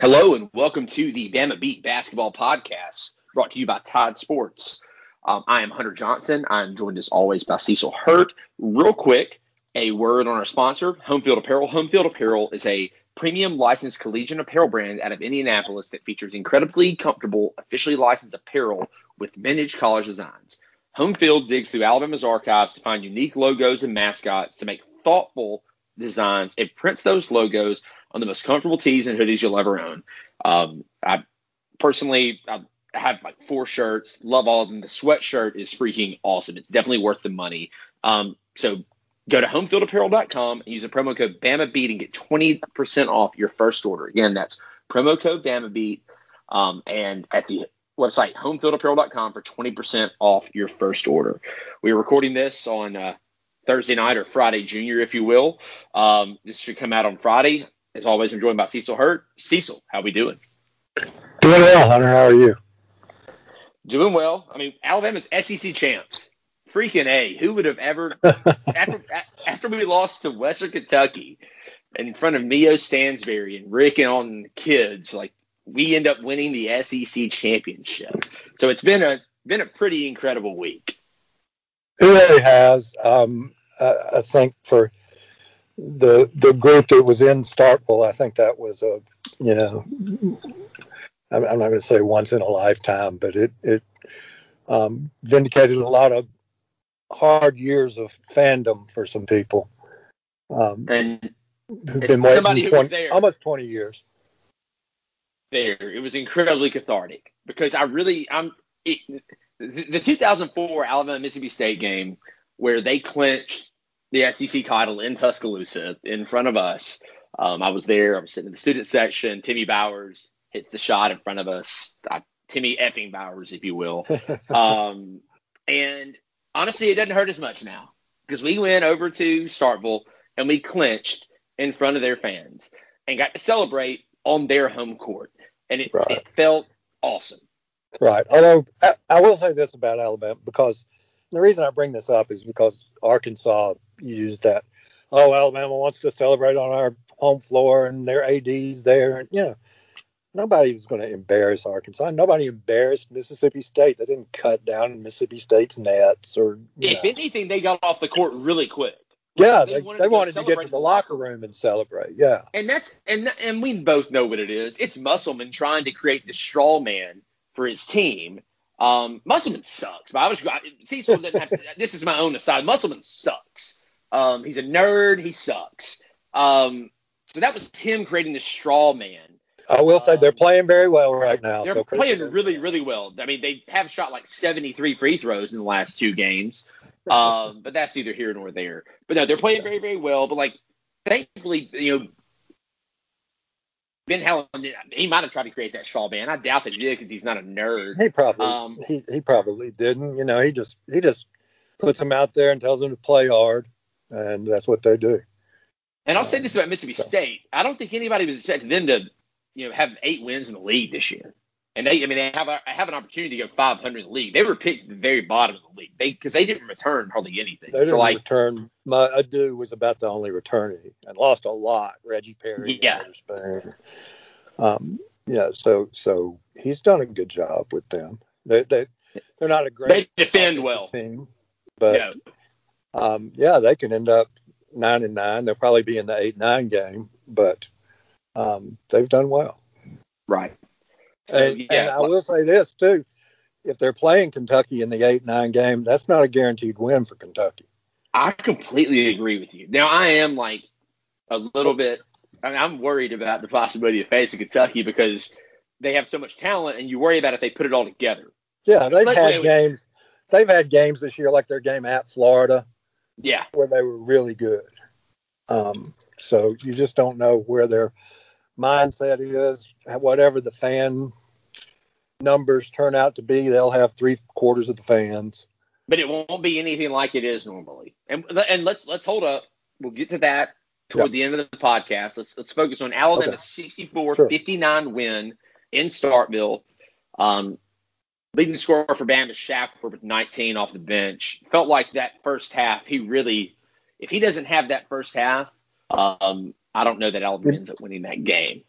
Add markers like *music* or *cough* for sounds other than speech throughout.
Hello and welcome to the Bama Beat Basketball Podcast, brought to you by Tide Sports. Um, I am Hunter Johnson. I'm joined as always by Cecil Hurt. Real quick, a word on our sponsor, Homefield Apparel. Homefield Apparel is a premium licensed collegiate apparel brand out of Indianapolis that features incredibly comfortable, officially licensed apparel with vintage college designs. Homefield digs through Alabama's archives to find unique logos and mascots to make thoughtful designs and prints those logos on the most comfortable tees and hoodies you'll ever own. Um, I personally I have like four shirts, love all of them. The sweatshirt is freaking awesome. It's definitely worth the money. Um, so go to homefieldapparel.com and use the promo code BAMABEAT and get 20% off your first order. Again, that's promo code BAMABEAT. Um, and at the website homefieldapparel.com for 20% off your first order. We are recording this on uh, Thursday night or Friday Junior, if you will. Um, this should come out on Friday. As always, I'm joined by Cecil Hurt. Cecil, how we doing? Doing well, Hunter. How are you? Doing well. I mean, Alabama's SEC champs. Freaking A. Who would have ever, *laughs* after, after we lost to Western Kentucky in front of Neo Stansbury and Rick and the kids, like we end up winning the SEC championship. So it's been a been a pretty incredible week. It really has. Um, I think for the the group that was in Starkville, I think that was a you know I'm, not going to say once in a lifetime, but it it um, vindicated a lot of hard years of fandom for some people. Um, and who've been somebody 20, who was there almost 20 years. There, it was incredibly cathartic because I really I'm it, the, the 2004 Alabama Mississippi State game where they clinched the SEC title in Tuscaloosa in front of us. Um, I was there. I was sitting in the student section. Timmy Bowers hits the shot in front of us. Uh, Timmy effing Bowers, if you will. *laughs* um, and honestly, it doesn't hurt as much now because we went over to Starkville and we clinched in front of their fans and got to celebrate on their home court. And it, right. it felt awesome. Right. Although I, I will say this about Alabama because the reason I bring this up is because Arkansas used that. Oh, Alabama wants to celebrate on our home floor and their ads there, and you know, nobody was going to embarrass Arkansas. Nobody embarrassed Mississippi State. They didn't cut down Mississippi State's nets or. If know. anything, they got off the court really quick. Yeah, they, they wanted, they wanted to, to, get to the locker room and celebrate. Yeah, and that's and and we both know what it is. It's Musselman trying to create the straw man for his team. Um, Musselman sucks. But I was Cecil. *laughs* this is my own aside. Musselman sucks. Um, he's a nerd. He sucks. Um, so that was him creating the straw man. I will say they're um, playing very well right now. They're so playing really, really well. I mean, they have shot like 73 free throws in the last two games. *laughs* Um, but that's neither here nor there. But no, they're playing very, very well. But like, thankfully, you know, Ben Howland, he might have tried to create that straw man. I doubt that he did because he's not a nerd. He probably, um, he, he probably didn't. You know, he just he just puts them out there and tells them to play hard and that's what they do. And I'll say this about Mississippi so. State: I don't think anybody was expecting them to, you know, have eight wins in the league this year. And they, I mean, they have a, have an opportunity to go 500 in the league. They were picked at the very bottom of the league. They because they didn't return hardly anything. They didn't so like, return. My Adu was about the only returning and lost a lot. Reggie Perry, yeah. Um, yeah. So so he's done a good job with them. They they they're not a great. They defend well. Team, but yeah um, yeah, they can end up nine and nine. They'll probably be in the eight nine game, but um, they've done well. Right. So, and, yeah, and I will say this too: if they're playing Kentucky in the eight nine game, that's not a guaranteed win for Kentucky. I completely agree with you. Now I am like a little bit. I mean, I'm worried about the possibility of facing Kentucky because they have so much talent, and you worry about if they put it all together. Yeah, they've had games. They've had games this year, like their game at Florida, yeah. Where they were really good. Um, so you just don't know where their mindset is. Whatever the fan numbers turn out to be, they'll have three quarters of the fans. But it won't be anything like it is normally. And and let's let's hold up. We'll get to that toward yep. the end of the podcast. Let's let's focus on Alabama's okay. 64-59 sure. win in Starkville. Um, leading scorer for Bama is Shackelford with 19 off the bench. Felt like that first half, he really, if he doesn't have that first half, um, I don't know that Alabama ends up winning that game.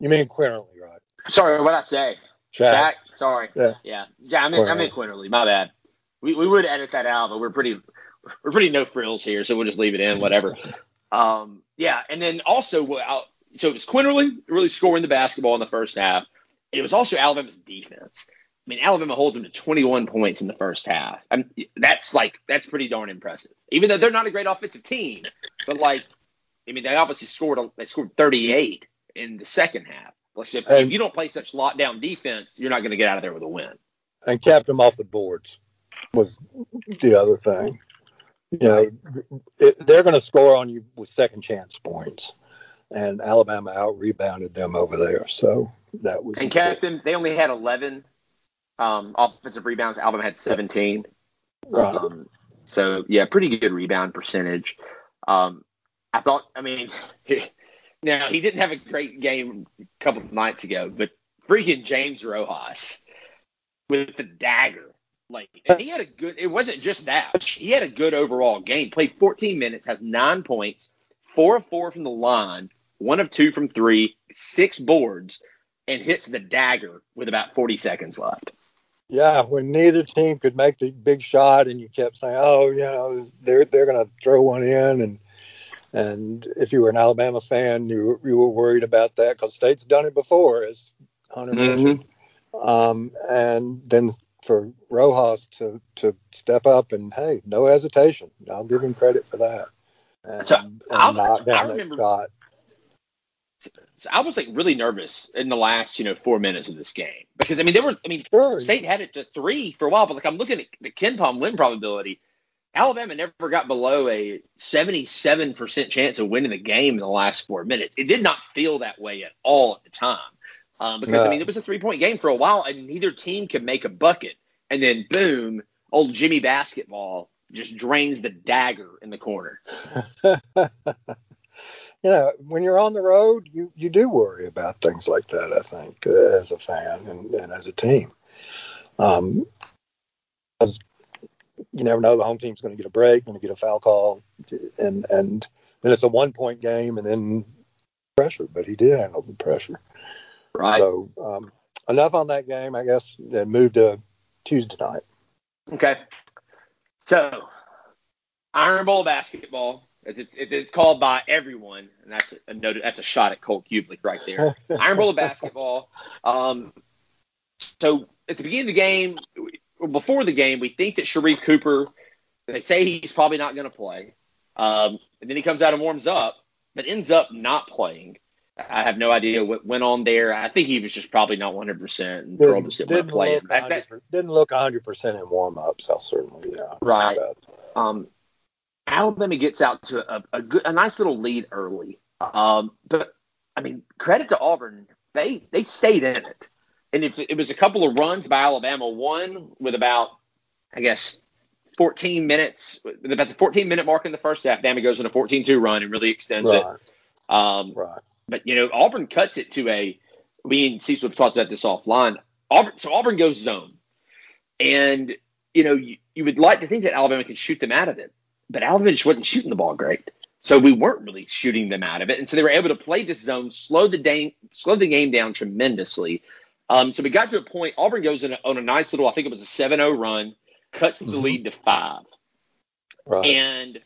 You mean Quinerly, right? Sorry, what I say? Shaq. Shaq. Sorry. Yeah. Yeah. Yeah. I meant I meant Quinerly. My bad. We we would edit that out, but we're pretty we're pretty no frills here, so we'll just leave it in. Whatever. *laughs* um. Yeah. And then also, well, so it was Quinerly really scoring the basketball in the first half. It was also Alabama's defense. I mean, Alabama holds them to 21 points in the first half. I mean, that's like that's pretty darn impressive. Even though they're not a great offensive team, but like, I mean, they obviously scored they scored 38 in the second half. Like, if, if you don't play such lockdown defense, you're not going to get out of there with a win. And kept them off the boards was the other thing. You know, it, they're going to score on you with second chance points, and Alabama out rebounded them over there. So that was and kept them. They only had 11 um, offensive rebounds. Alabama had 17. Right. Um, so yeah, pretty good rebound percentage. Um, I thought. I mean, *laughs* now he didn't have a great game a couple of nights ago, but freaking James Rojas with the dagger. Like he had a good. It wasn't just that. He had a good overall game. Played 14 minutes, has nine points, four of four from the line, one of two from three, six boards, and hits the dagger with about 40 seconds left. Yeah, when neither team could make the big shot, and you kept saying, "Oh, you know, they're they're to throw one in," and and if you were an Alabama fan, you you were worried about that because State's done it before, as Hunter mentioned. Mm-hmm. Um, and then for Rojas to to step up and hey, no hesitation. I'll give him credit for that. And, so and knock down I remember, that shot. So I was like really nervous in the last, you know, four minutes of this game because I mean they were, I mean, sure. State had it to three for a while, but like I'm looking at the KenPom win probability. Alabama never got below a 77% chance of winning the game in the last four minutes. It did not feel that way at all at the time um, because no. I mean it was a three point game for a while and neither team could make a bucket, and then boom, old Jimmy basketball just drains the dagger in the corner. *laughs* you know, when you're on the road, you, you do worry about things like that, I think, uh, as a fan and, and as a team. Um, you never know, the home team's going to get a break, going to get a foul call, and and then it's a one point game, and then pressure. But he did handle the pressure. Right. So um, enough on that game, I guess. Then move to Tuesday night. Okay. So Iron Bowl basketball as it's, it's called by everyone, and that's a, a that's a shot at Cole Cubelic right there. *laughs* Iron Bowl basketball. Um, so at the beginning of the game, before the game, we think that Sharife Cooper. They say he's probably not going to play, um, and then he comes out and warms up, but ends up not playing. I have no idea what went on there. I think he was just probably not 100 percent and didn't, just didn't play. Look that, that, didn't look 100 percent in warm ups. I'll certainly yeah. Right. Um, Alabama gets out to a, a, good, a nice little lead early. Um, but I mean, credit to Auburn, they they stayed in it. And if it was a couple of runs by Alabama, one with about, I guess, 14 minutes, about the 14 minute mark in the first half, Bama goes on a 14-2 run and really extends right. it. Um, right. But you know, Auburn cuts it to a. We and Cecil have talked about this offline. Auburn, so Auburn goes zone, and you know, you, you would like to think that Alabama can shoot them out of it but Alabama just wasn't shooting the ball great. So we weren't really shooting them out of it. And so they were able to play this zone, slow the, day, slow the game down tremendously. Um, so we got to a point, Auburn goes a, on a nice little, I think it was a 7 0 run, cuts the mm-hmm. lead to five. Right. And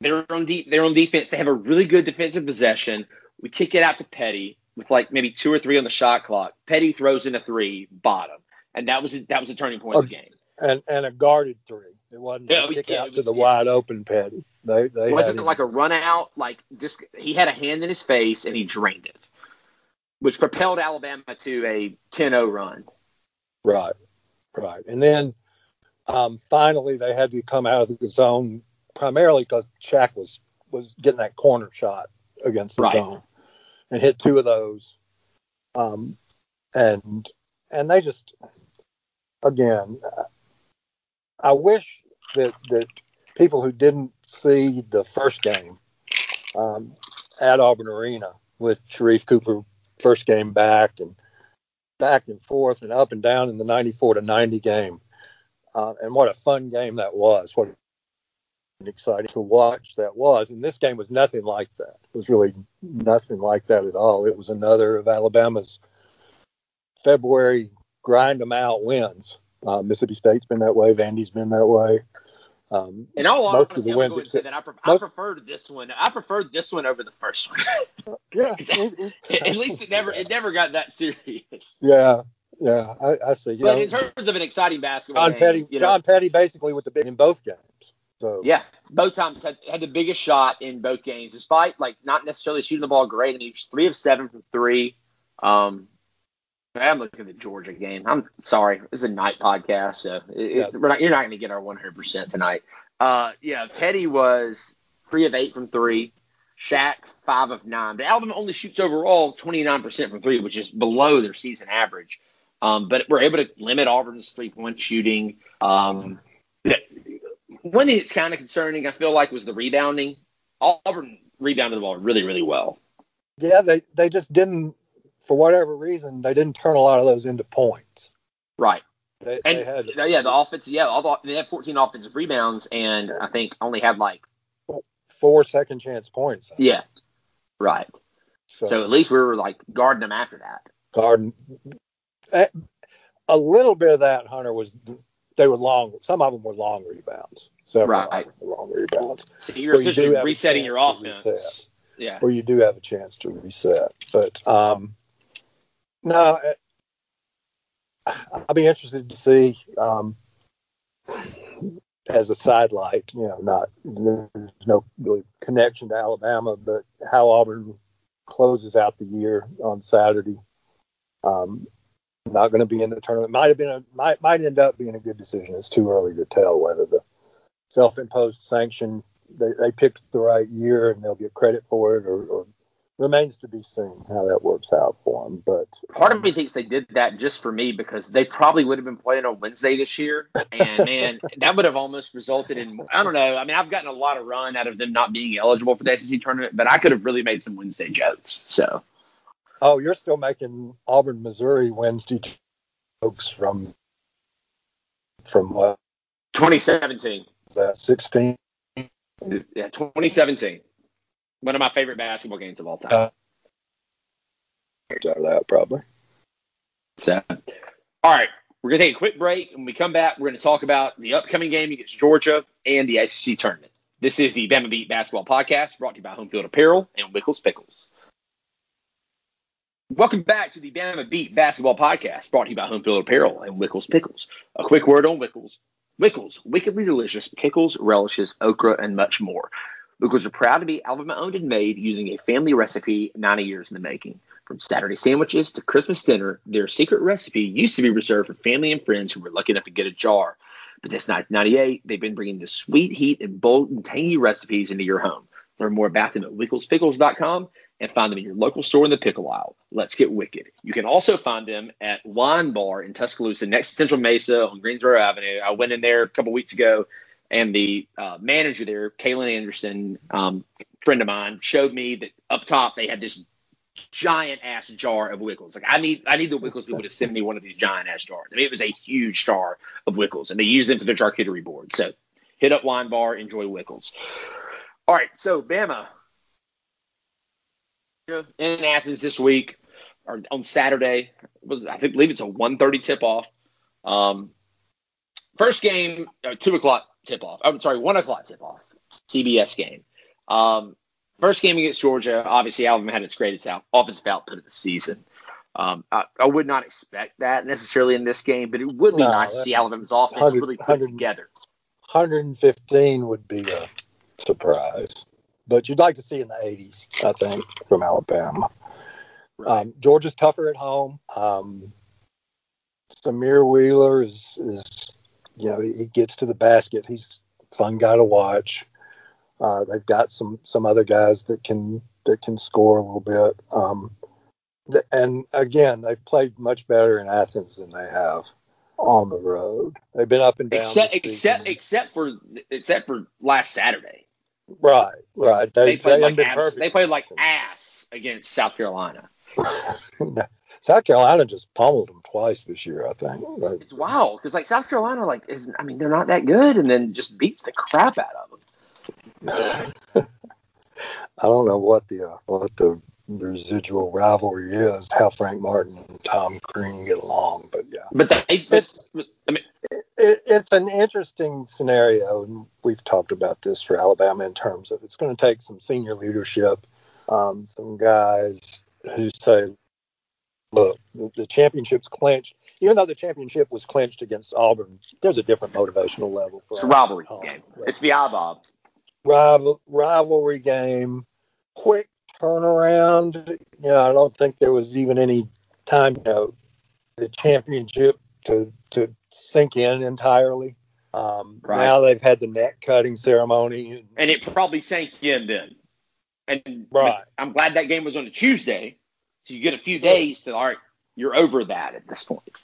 they're on, de- they're on defense. They have a really good defensive possession. We kick it out to Petty with like maybe two or three on the shot clock. Petty throws in a three, bottom. And that was that was a turning point of the game. And, and a guarded three. It wasn't yeah, kick yeah, out was, to the yeah. wide open Petty. They, they wasn't like a run out. Like this, he had a hand in his face and he drained it, which propelled Alabama to a 10-0 run. Right, right. And then um, finally they had to come out of the zone primarily because Shaq was was getting that corner shot against the right. zone and hit two of those. Um, and and they just again, I wish that that people who didn't see the first game um, at Auburn Arena with Sharife Cooper first game back and back and forth and up and down in the 94 to 90 game. Uh, and what a fun game that was. What an exciting to watch that was. And this game was nothing like that. It was really nothing like that at all. It was another of Alabama's February grind them out wins. Uh, Mississippi State's been that way. Vandy's been that way. Um, and all most of the wins except, that I, pref- I preferred this one. I preferred this one over the first one. *laughs* yeah, *laughs* at least it never it never got that serious. Yeah, yeah, I, I see. You but know, in terms of an exciting basketball John game, Petty, you know, John Petty basically with the big in both games. So yeah, both times had, had the biggest shot in both games, despite like not necessarily shooting the ball great. I mean, he was three of seven from three. Um, I'm looking at the Georgia game. I'm sorry, it's a night podcast, so it, yeah. not, you're not going to get our 100 percent tonight. Uh, yeah, Petty was three of eight from three. Shaq five of nine. The Alabama only shoots overall 29 percent from three, which is below their season average. Um, but we're able to limit Auburn's three point shooting. Um, one thing that's kind of concerning, I feel like, was the rebounding. Auburn rebounded the ball really, really well. Yeah, they they just didn't, for whatever reason, they didn't turn a lot of those into points. Right. They, and they had, yeah, the offense, yeah, all the, they had 14 offensive rebounds, and I think only had like four second chance points. Yeah, right. So, so, at least we were like guarding them after that. Guarding. A little bit of that, Hunter, was they were long. Some of them were long rebounds. Several right. long rebounds. So you're essentially you resetting your offense. Reset, yeah. Where you do have a chance to reset, but um, no, I'll be interested to see um, as a sidelight, you know, not there's no really connection to Alabama, but how Auburn closes out the year on Saturday. Um, not going to be in the tournament. Might have been a might might end up being a good decision. It's too early to tell whether the self-imposed sanction they, they picked the right year and they'll get credit for it, or, or remains to be seen how that works out for them. But part of um, me thinks they did that just for me because they probably would have been playing on Wednesday this year, and man, *laughs* that would have almost resulted in I don't know. I mean, I've gotten a lot of run out of them not being eligible for the SEC tournament, but I could have really made some Wednesday jokes. So. Oh, you're still making Auburn, Missouri Wednesday jokes from from what? 2017. Is that 16? Yeah, 2017. One of my favorite basketball games of all time. Uh, that probably. So, all right, we're gonna take a quick break. When we come back, we're gonna talk about the upcoming game against Georgia and the SEC tournament. This is the Bama Beat Basketball Podcast, brought to you by Home Field Apparel and Wickles Pickles. Welcome back to the Bama Beat Basketball Podcast, brought to you by Home Field Apparel and Wickles Pickles. A quick word on Wickles. Wickles, wickedly delicious pickles, relishes, okra, and much more. Wickles are proud to be Alabama owned and made using a family recipe 90 years in the making. From Saturday sandwiches to Christmas dinner, their secret recipe used to be reserved for family and friends who were lucky enough to get a jar. But since 1998, they've been bringing the sweet heat and bold and tangy recipes into your home. Learn more about them at wicklespickles.com and find them in your local store in the pickle aisle. Let's get wicked. You can also find them at Wine Bar in Tuscaloosa next to Central Mesa on Greensboro Avenue. I went in there a couple weeks ago and the uh, manager there, Kaylin Anderson, um, friend of mine, showed me that up top they had this giant ass jar of Wickles. Like I need, I need the Wickles people to send me one of these giant ass jars. I mean, it was a huge jar of Wickles, and they use them for their charcuterie board. So hit up Wine Bar, enjoy Wickles. All right, so Bama in Athens this week or on Saturday. I think believe it's a 1:30 tip off. Um, first game, uh, two o'clock tip off. I'm sorry, one o'clock tip off. CBS game. Um, first game against Georgia. Obviously, Alabama had its greatest out, offensive output of the season. Um, I, I, would not expect that necessarily in this game, but it would be no, nice to see Alabama's offense really put together. 115 would be a surprise, but you'd like to see in the 80s, I think, from Alabama. Right. Um, Georgia's tougher at home. Um, Sahvir Wheeler is is you know, he gets to the basket. He's a fun guy to watch. Uh, they've got some some other guys that can that can score a little bit. Um, and again, they've played much better in Athens than they have on the road. They've been up and down. Except except except for except for last Saturday. Right, right. They, they played they like ass, they played like ass against South Carolina. *laughs* *laughs* South Carolina just pummeled them twice this year, I think. It's wild because like South Carolina, like is I mean they're not that good, and then just beats the crap out of them. *laughs* I don't know what the uh, what the residual rivalry is, how Frank Martin and Tom Crean get along, but yeah. But it's, I mean, it, it's an interesting scenario, and we've talked about this for Alabama in terms of it's going to take some senior leadership, um, some guys who say, look, the championship's clinched. Even though the championship was clinched against Auburn, there's a different motivational level for it's a rivalry game. It's the IBOB. Rival, rivalry game, quick turnaround. You know, I don't think there was even any time, you know, the championship to to sink in entirely. Um, right. Now they've had the net cutting ceremony, and it probably sank in then. And right. I'm glad that game was on a Tuesday, so you get a few days to all right, you're over that at this point.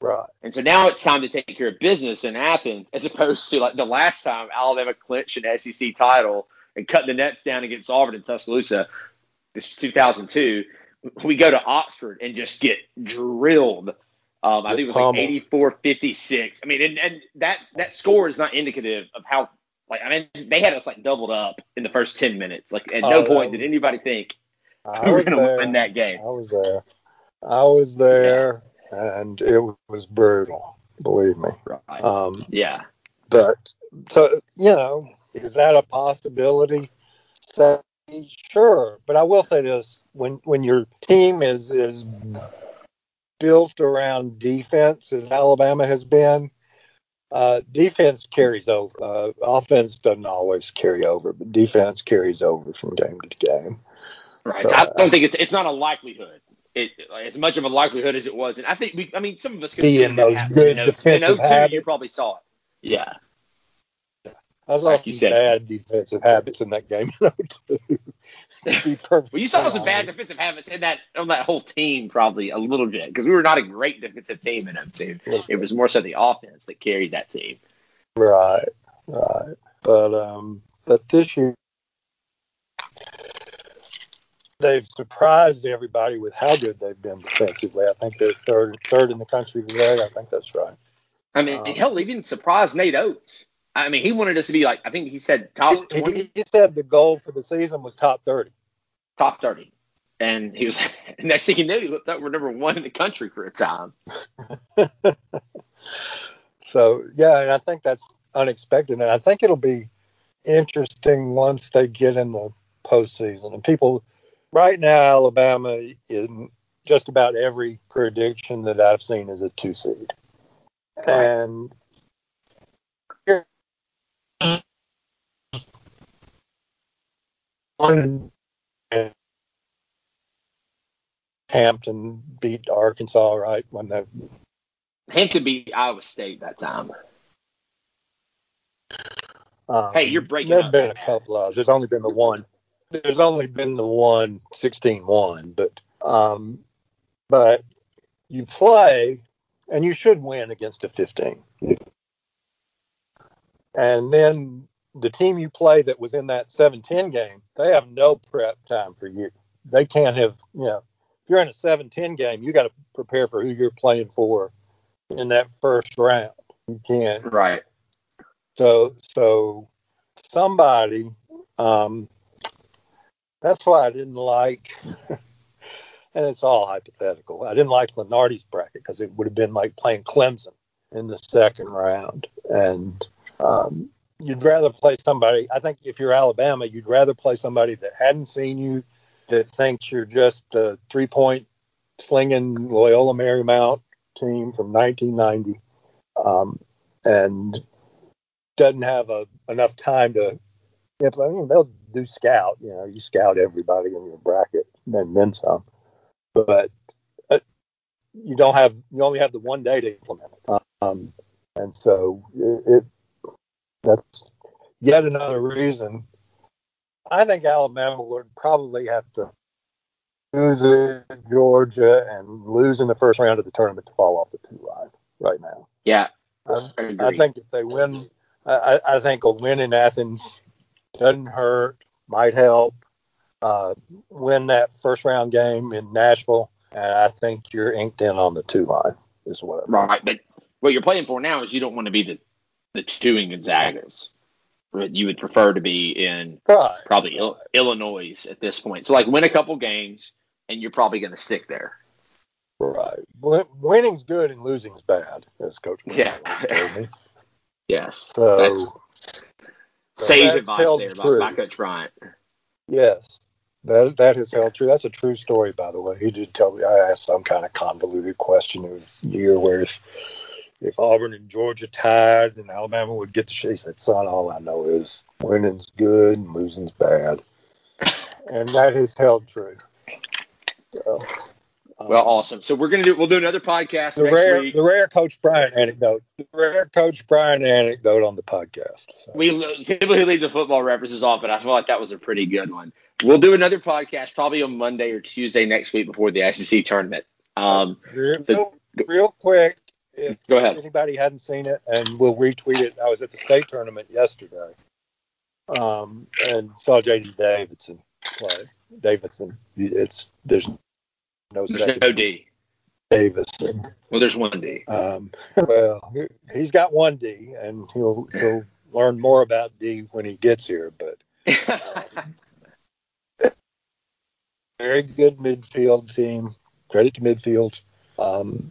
Right. And so now it's time to take care of business in Athens, as opposed to like the last time Alabama clinched an SEC title and cut the nets down against Auburn in Tuscaloosa. This was 2002. We go to Oxford and just get drilled. Um, I think it was like 84 56. I mean, and, and that, that score is not indicative of how, like, I mean, they had us like doubled up in the first 10 minutes. Like, at no uh, point did anybody think we *laughs* were going to win that game. I was there. I was there, yeah. and it was brutal. Believe me. Right. Um, yeah. But so you know, is that a possibility? So, sure, but I will say this: when when your team is is built around defense, as Alabama has been, uh, defense carries over. Uh, offense doesn't always carry over, but defense carries over from game to game. Right. So, I don't think it's it's not a likelihood. It, as much of a likelihood as it was, and I think we, I mean, some of us could be in those good you defensive habits. You probably saw it. Yeah. I was like you said, bad defensive habits in that game. *laughs* well, you saw some bad defensive habits in that on that whole team, probably a little bit, because we were not a great defensive team in 02. It was more so the offense that carried that team. Right, right. But um, but this year they've surprised everybody with how good they've been defensively. I think they're third third in the country today. I think that's right. I mean, um, hell, even surprised Nate Oats. I mean, he wanted us to be like I think he said top. He, he said the goal for the season was top thirty. Top thirty, and he was *laughs* next thing you knew, he looked up we're number one in the country for a time. *laughs* so yeah, and I think that's unexpected, and I think it'll be interesting once they get in the postseason and people right now, Alabama in just about every prediction that I've seen is a two seed. And Hampton beat Arkansas right when the Hampton beat Iowa State that time. Um, hey, you're breaking. There's been a couple of. There's only been the one there's only been the one 16-1, but um, but you play and you should win against a 15. And then the team you play that was in that 7-10 game, they have no prep time for you. They can't have, you know, if you're in a 7-10 game, you got to prepare for who you're playing for in that first round. You can't. Right. So so somebody um, that's why I didn't like, *laughs* and it's all hypothetical. I didn't like Lunardi's bracket because it would have been like playing Clemson in the second round, and um, you'd rather play somebody. I think if you're Alabama, you'd rather play somebody that hadn't seen you, that thinks you're just a three point slinging Loyola Marymount team from 1990, um, and doesn't have a, enough time to. Yeah, I mean, they'll do scout. You know, you scout everybody in your bracket and then some. But uh, you don't have you only have the one day to implement it. Um, and so it, it that's yet another reason. I think Alabama would probably have to lose Georgia and lose in the first round of the tournament to fall off the two line right now. Yeah, I, I think if they win, I, I think a win in Athens doesn't hurt might help uh, win that first round game in Nashville. And I think you're inked in on the two line is what. right, but what you're playing for now is you don't want to be the the two in Gonzagas, you would prefer to be in Right. probably Il- Illinois at this point. So like win a couple games and you're probably going to stick there. Right. Winning's good and losing's bad, as Coach Yeah. told me. *laughs* Yes. So That's sage advice there by, true. by Coach Bryant. yes, that that has held true. That's a true story, by the way. He did tell me. I asked some kind of convoluted question. It was a year where if, if Auburn and Georgia tied, then Alabama would get the. shit. He said, "Son, all I know is winning's good and losing's bad," and that has held true. So, um, Well, awesome. So we're gonna do we'll do another podcast the next rare week. the rare Coach Bryant anecdote. The rare Coach Bryant anecdote on the podcast. So, We typically leave the football references off, but I feel like that was a pretty good one. We'll do another podcast probably on Monday or Tuesday next week before the SEC tournament. Um, real, real quick, if go ahead. anybody hadn't seen it, and we'll retweet it. I was at the state tournament yesterday, um, and saw JD Davidson play. Davidson, it's there's no There's second no D. Davidson. Well, there's one D. Um, well, he- he's got one D, and he'll he'll learn more about D when he gets here. But *laughs* very good midfield team. Credit to midfield. Um,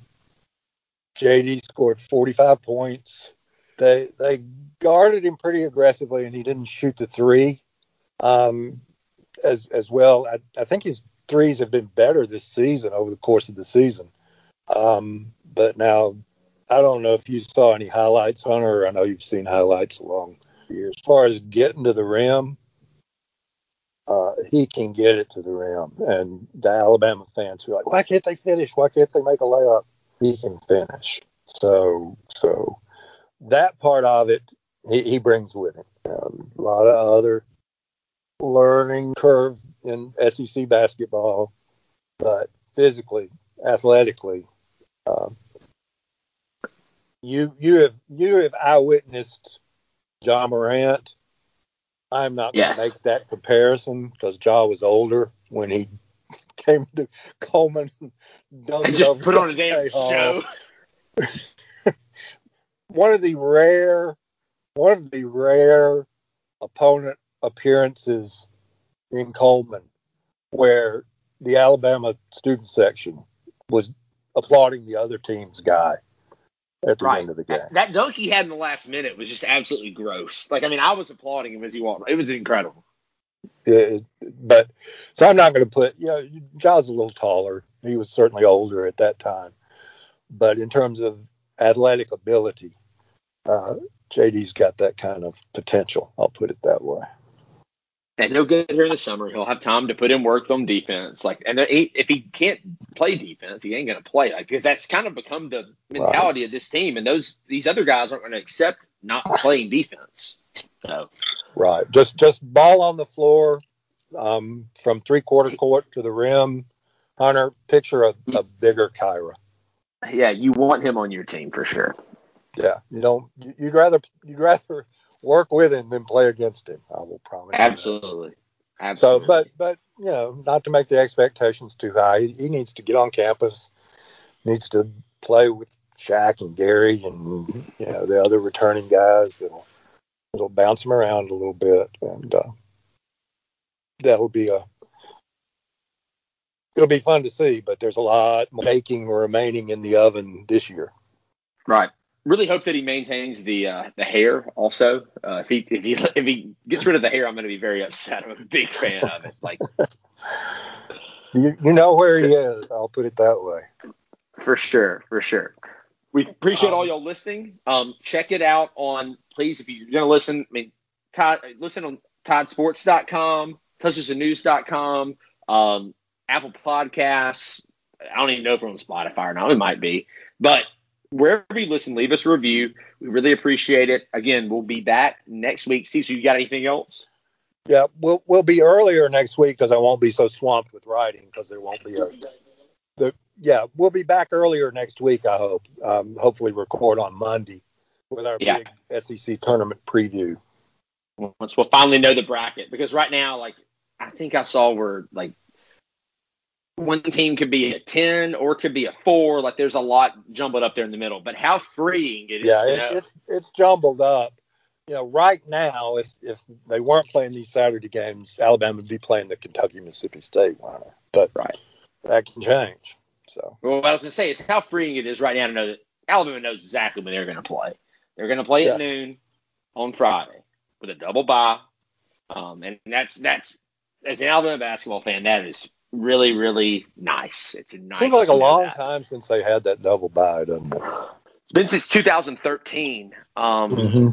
JD scored 45 points. They they guarded him pretty aggressively, and he didn't shoot the three um, as as well. I, I think his threes have been better this season over the course of the season. Um, but now I don't know if you saw any highlights, Hunter. I know you've seen highlights along the years. As far as getting to the rim, uh, he can get it to the rim. And the Alabama fans are like, why can't they finish? Why can't they make a layup? He can finish. So, so that part of it, he, he brings with him. Um, a lot of other learning curve in SEC basketball, but physically, athletically, um, you you have you have eyewitnessed John Morant. I'm not going Yes. to make that comparison because John was older when he *laughs* came to Coleman. and just put on a damn show. *laughs* One of the rare, one of the rare opponent appearances in Coleman where the Alabama student section was applauding the other team's guy at the Right. end of the game. That, that dunk he had in the last minute was just absolutely gross. Like, I mean, I was applauding him as he walked. It was incredible. It- but so I'm not going to put. You know, John's a little taller. He was certainly older at that time, but in terms of athletic ability, uh, JD's got that kind of potential. I'll put it that way. And he'll get here in the summer. He'll have time to put in work on defense. Like, and he, if he can't play defense, he ain't going to play. Like, because that's kind of become the mentality of this team. And those these other guys aren't going to accept not playing defense. So, Right. Just just ball on the floor um, from three quarter court to the rim. Hunter, picture a, a bigger Kira. yeah, you want him on your team for sure. Yeah, you don't. You'd rather you'd rather work with him than play against him. I will promise. you. Absolutely. So, but but you know, not to make the expectations too high. He, he needs to get on campus. Needs to play with Shaq and Gary and you know the other returning guys. That'll that'll bounce him around a little bit, and uh, that'll be a it'll be fun to see. But there's a lot baking remaining in the oven this year. Right. Really hope that he maintains the uh, the hair. Also, uh, if he if he *laughs* if he gets rid of the hair, I'm going to be very upset. I'm a big fan of it. Like *laughs* You, you know where he is. I'll put it that way. for sure, for sure. We appreciate all Um, y'all listening. Um, check it out on please if you're going to listen. I mean, Todd, listen on TideSports.com, TuscaloosaNews.com, um, Apple Podcasts. I don't even know if we're on Spotify or not. It might be, but wherever you listen, leave us a review. We really appreciate it. Again, we'll be back next week. See, so you got anything else? Yeah, we'll we'll be earlier next week because I won't be so swamped with writing because there won't be a. The, yeah, we'll be back earlier next week. I hope. Um, hopefully, record on Monday with our Yeah. big SEC tournament preview. Once we'll finally know the bracket, because right now, like I think I saw where like one team could be a ten or it could be a four. Like there's a lot jumbled up there in the middle. But how freeing it is Yeah, it, it's it's jumbled up, you know, right now, if if they weren't playing these Saturday games, Alabama would be playing the Kentucky Mississippi State winner. But right, that can change. So, well, what I was going to say is how freeing it is right now to know that Alabama knows exactly when they're going to play. They're going to play yeah. at noon on Friday with a double bye, um, and that's that's as an Alabama basketball fan, that is really really nice. It's a nice. Seems like a long that. time since they had that double bye, doesn't it? It's been since 2013. Um, mm-hmm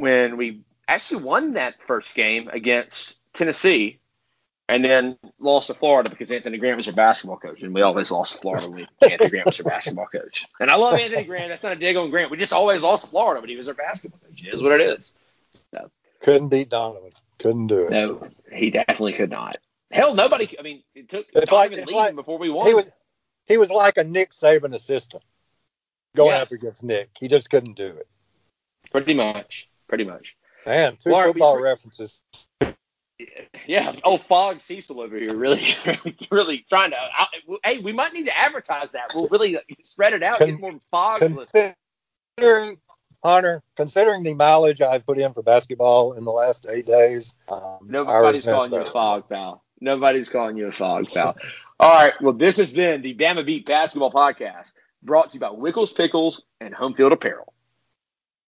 when we actually won that first game against Tennessee and then lost to Florida because Anthony Grant was our basketball coach. And we always lost to Florida when Anthony Grant was our basketball coach. And I love Anthony Grant. That's not a dig on Grant. We just always lost to Florida, but he was our basketball coach. It is what it is. So. Couldn't beat Donovan. Couldn't do it. No, he definitely could not. Hell, nobody. I mean, it took it's Donovan like, leaving like, before we won. He was, he was like a Nick Saban assistant going yeah. up against Nick. He just couldn't do it. Pretty much pretty much. Man, two football we, references. Yeah, oh Fog Cecil over here, really, *laughs* really trying to. I, hey, we might need to advertise that. We'll really spread it out, Con, get more Fog. Considering Hunter, considering the mileage I've put in for basketball in the last eight days, um, nobody's calling you a fog pal. Nobody's calling you a fog pal. All right, well, this has been the Bama Beat Basketball Podcast, brought to you by Wickles Pickles and Home Field Apparel.